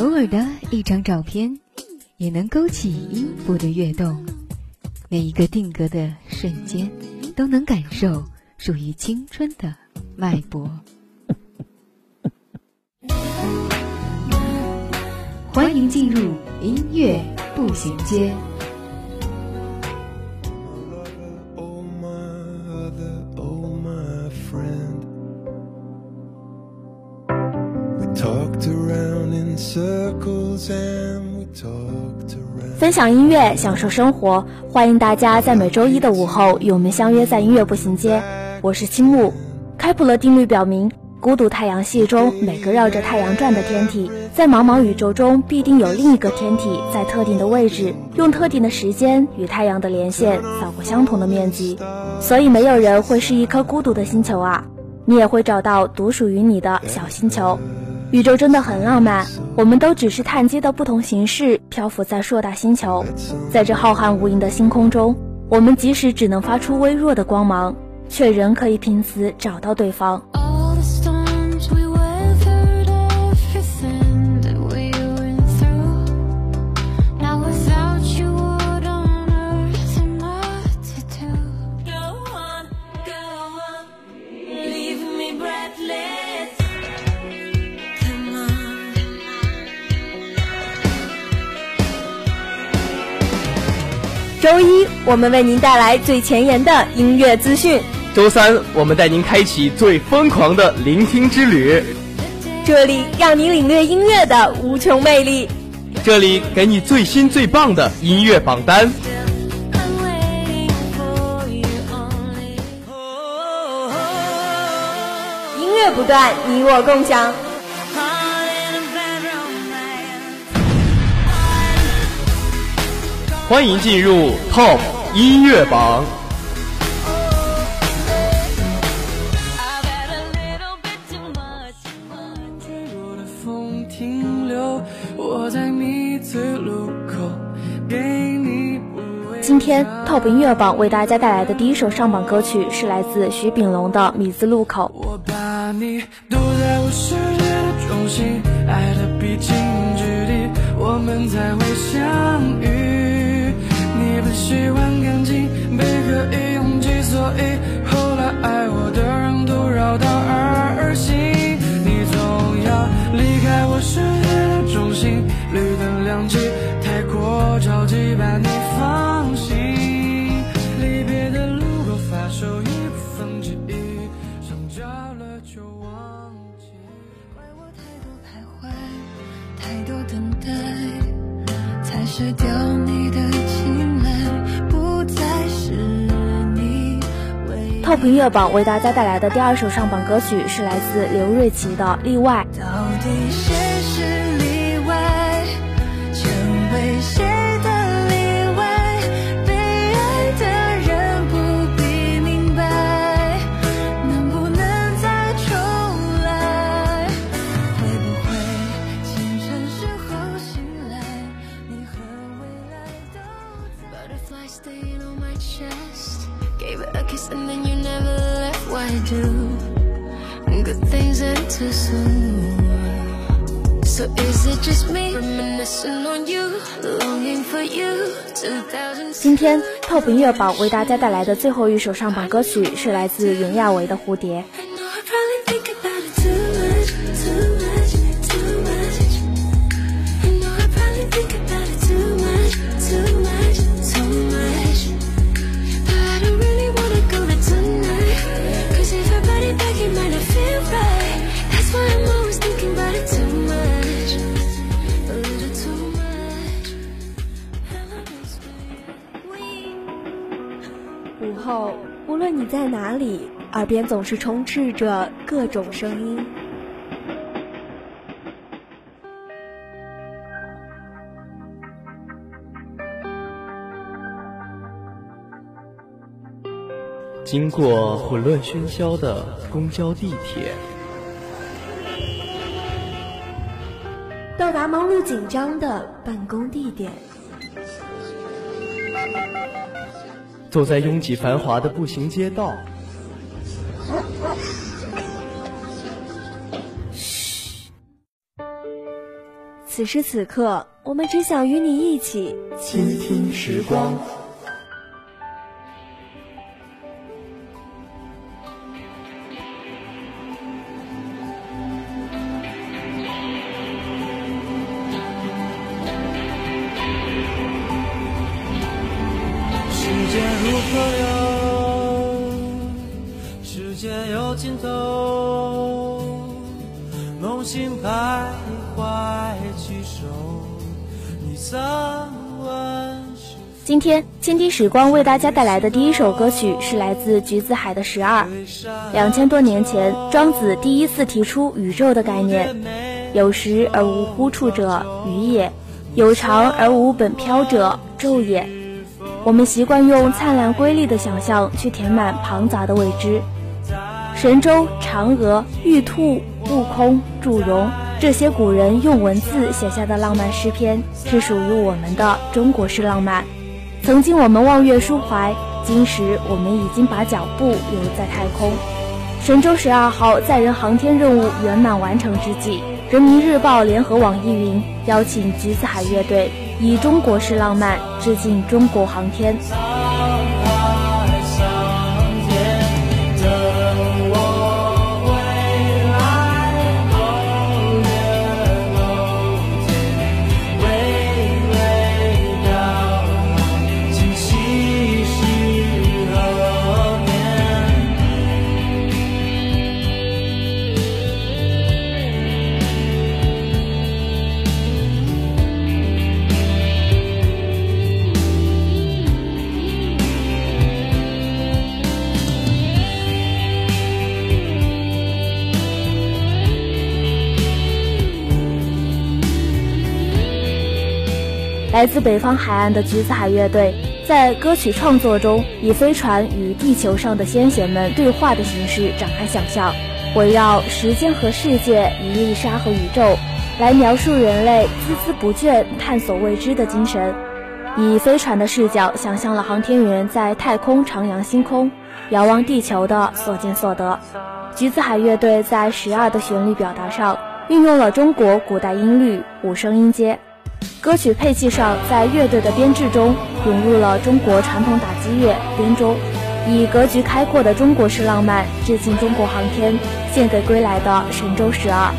偶尔的一张照片，也能勾起音符的跃动。每一个定格的瞬间，都能感受属于青春的脉搏。欢迎进入音乐步行街。分享音乐，享受生活，欢迎大家在每周一的午后与我们相约在音乐步行街。我是青木。开普勒定律表明，孤独太阳系中每个绕着太阳转的天体，在茫茫宇宙中必定有另一个天体在特定的位置，用特定的时间与太阳的连线扫过相同的面积。所以没有人会是一颗孤独的星球啊，你也会找到独属于你的小星球。宇宙真的很浪漫，我们都只是碳基的不同形式，漂浮在硕大星球。在这浩瀚无垠的星空中，我们即使只能发出微弱的光芒，却仍可以凭此找到对方。周一，我们为您带来最前沿的音乐资讯。周三，我们带您开启最疯狂的聆听之旅，这里让你领略音乐的无穷魅力。这里给你最新最棒的音乐榜单。音乐不断，你我共享。欢迎进入 Top 音乐榜。今天 Top 音乐榜为大家带来的第一首上榜歌曲是来自徐秉龙的《米字路口》。我把你堵在我世界的中心，爱的必经才失掉你的青睐，不再是你唯一。Top 音乐榜为大家带来的第二首上榜歌曲是来自刘瑞琦的《例外》。到底谁 and then you never left. Why do? Good things end too soon. So is it just me reminiscing on you, longing for you? 今天 Top 音乐榜为大家带来的最后一首上榜歌曲是来自袁娅维的《蝴蝶》。边总是充斥着各种声音。经过混乱喧嚣的公交地铁。到达忙碌紧张的办公地点。走在拥挤繁华的步行街道。此时此刻，我们只想与你一起倾听时光。今天，倾听时光为大家带来的第一首歌曲是来自橘子海的《十二》。两千多年前，庄子第一次提出宇宙的概念：有时而无呼处者，鱼也；有常而无本漂者，昼也。我们习惯用灿烂瑰丽的想象去填满庞杂的未知。神州、嫦娥、玉兔、悟空、祝融，这些古人用文字写下的浪漫诗篇，是属于我们的中国式浪漫。曾经我们望月抒怀，今时我们已经把脚步留在太空。神舟十二号载人航天任务圆满完成之际，人民日报联合网易云邀请橘子海乐队以中国式浪漫致敬中国航天。来自北方海岸的橘子海乐队，在歌曲创作中以飞船与地球上的先贤们对话的形式展开想象，围绕时间和世界、一粒沙和宇宙，来描述人类孜孜不倦探索未知的精神。以飞船的视角想象了航天员在太空徜徉星空、遥望地球的所见所得。橘子海乐队在《十二》的旋律表达上运用了中国古代音律五声音阶。歌曲配器上，在乐队的编制中融入了中国传统打击乐编钟，以格局开阔的中国式浪漫致敬中国航天，献给归来的神舟十二。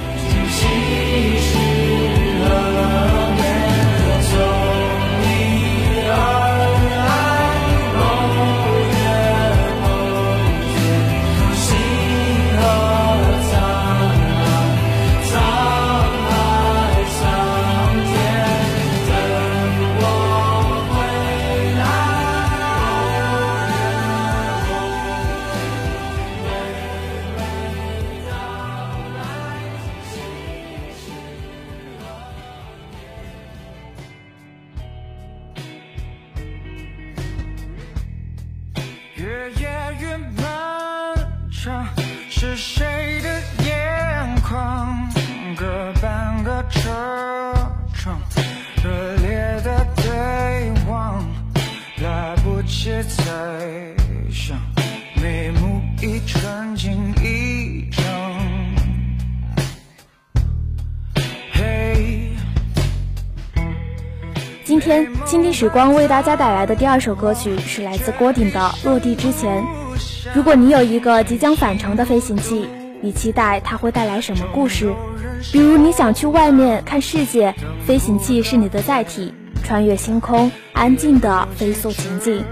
来不及猜想，眉目已沉浸一场。嘿。今天，倾听时光为大家带来的第二首歌曲是来自郭顶的《落地之前》。如果你有一个即将返程的飞行器，你期待它会带来什么故事？比如你想去外面看世界，飞行器是你的载体，穿越星空，安静的飞速前进。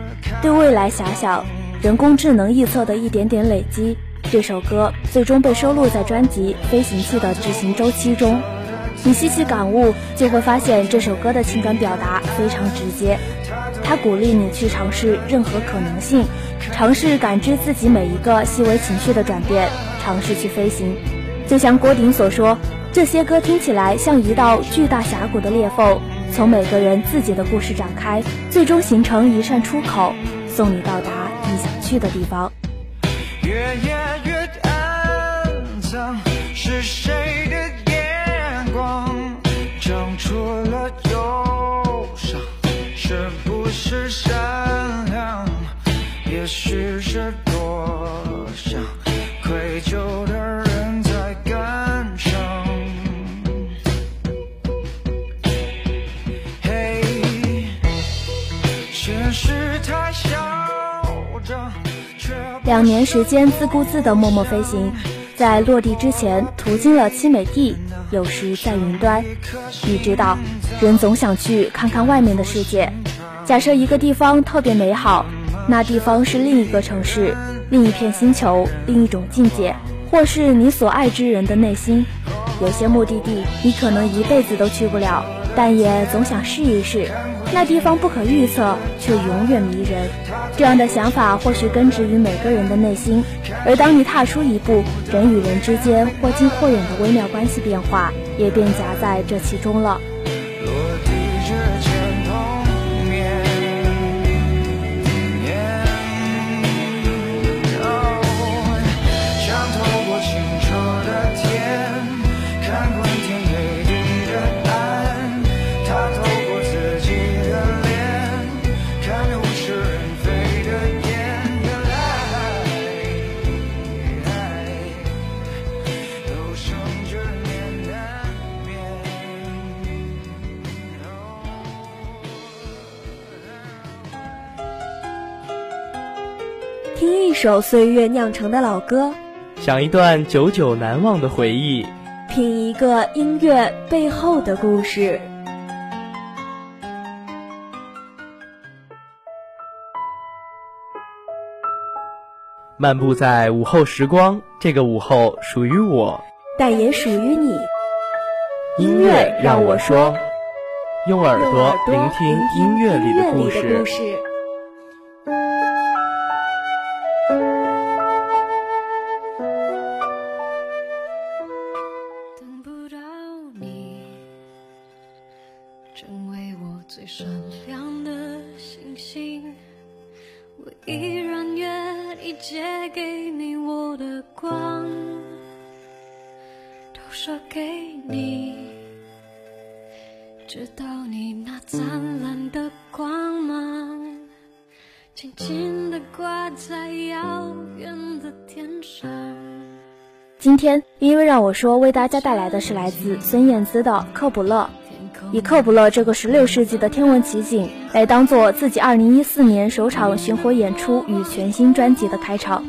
对未来遐想，人工智能预测的一点点累积，这首歌最终被收录在专辑《飞行器的执行周期》中。你细细感悟，就会发现这首歌的情感表达非常直接。它鼓励你去尝试任何可能性，尝试感知自己每一个细微情绪的转变，尝试去飞行。就像郭顶所说，这些歌听起来像一道巨大峡谷的裂缝，从每个人自己的故事展开，最终形成一扇出口，送你到达你想去的地方。越夜越暗藏，是谁的眼光长出了两年时间自顾自的默默飞行，在落地之前途经了凄美地，有时在云端。你知道，人总想去看看外面的世界。假设一个地方特别美好，那地方是另一个城市、另一片星球、另一种境界，或是你所爱之人的内心。有些目的地你可能一辈子都去不了，但也总想试一试。那地方不可预测，却永远迷人。这样的想法或许根植于每个人的内心，而当你踏出一步，人与人之间或近或远的微妙关系变化，也便夹在这其中了。首岁月酿成的老歌，想一段久久难忘的回忆，品一个音乐背后的故事。漫步在午后时光，这个午后属于我。但也属于你。音乐让我说，用耳朵聆听音乐里的故故事。借给你我的光，都说给你，直到你那灿烂的光芒，轻轻地挂在遥远的天上。今天，因为让我说为大家带来的是来自孙燕姿的《科普勒》，以科普勒这个16世纪的天文奇景来当做自己2014年首场巡回演出与全新专辑的开场。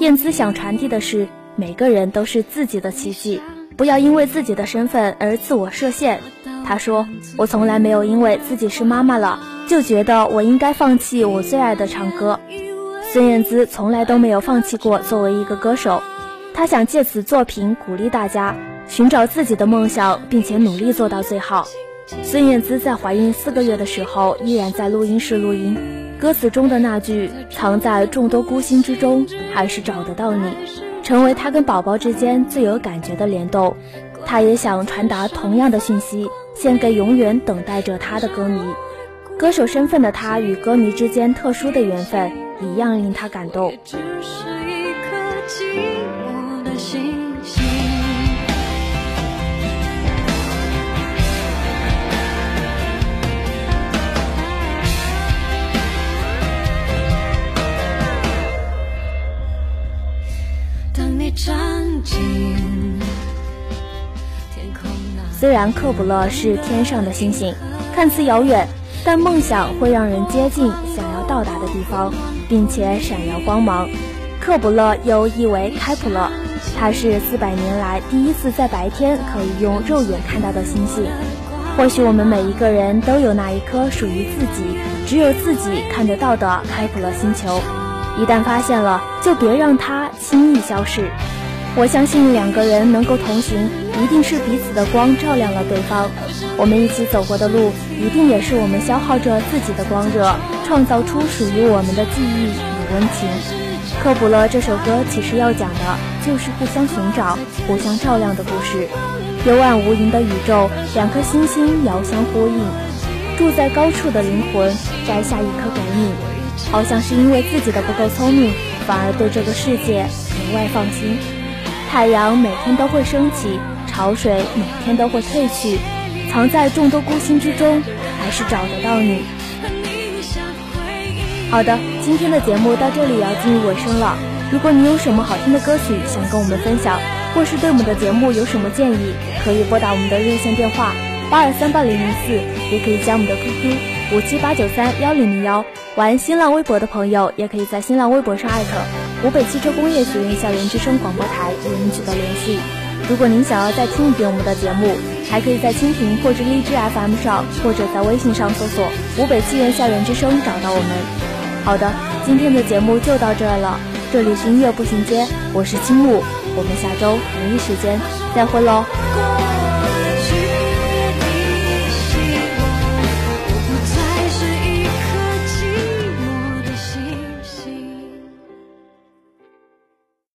燕姿想传递的是，每个人都是自己的奇迹，不要因为自己的身份而自我设限。她说：“我从来没有因为自己是妈妈了，就觉得我应该放弃我最爱的唱歌。”孙燕姿从来都没有放弃过作为一个歌手。她想借此作品鼓励大家寻找自己的梦想，并且努力做到最好。孙燕姿在怀孕四个月的时候，依然在录音室录音。歌词中的那句“藏在众多孤星之中，还是找得到你”，成为她跟宝宝之间最有感觉的联动。她也想传达同样的讯息，献给永远等待着她的歌迷。歌手身份的她与歌迷之间特殊的缘分，一样令她感动。当你站进天空那虽然克卜勒是天上的星星，看似遥远，但梦想会让人接近想要到达的地方，并且闪耀光芒。克卜勒又译为开普勒，它是四百年来第一次在白天可以用肉眼看到的星星。或许我们每一个人都有那一颗属于自己、只有自己看得到的开普勒星球。一旦发现了，就别让它轻易消逝。我相信两个人能够同行，一定是彼此的光照亮了对方。我们一起走过的路，一定也是我们消耗着自己的光热，创造出属于我们的记忆与温情。科普了这首歌其实要讲的就是互相寻找、互相照亮的故事。幽暗无垠的宇宙，两颗星星遥相呼应。住在高处的灵魂摘下一颗给你，好像是因为自己的不够聪明，反而对这个世界格外放心。太阳每天都会升起，潮水每天都会退去，藏在众多孤星之中，还是找得到你。好的，今天的节目到这里要进入尾声了。如果你有什么好听的歌曲想跟我们分享，或是对我们的节目有什么建议，可以拨打我们的热线电话八二三八零零四，也可以加我们的 QQ 五七八九三幺零零幺。玩新浪微博的朋友，也可以在新浪微博上艾特湖北汽车工业学院校园之声广播台与我们取得联系。如果您想要再听一遍我们的节目，还可以在蜻蜓或者荔枝 FM 上，或者在微信上搜索“湖北汽院校园之声”找到我们。好的，今天的节目就到这儿了。这里是音乐步行街，我是青木，我们下周同一时间再会喽。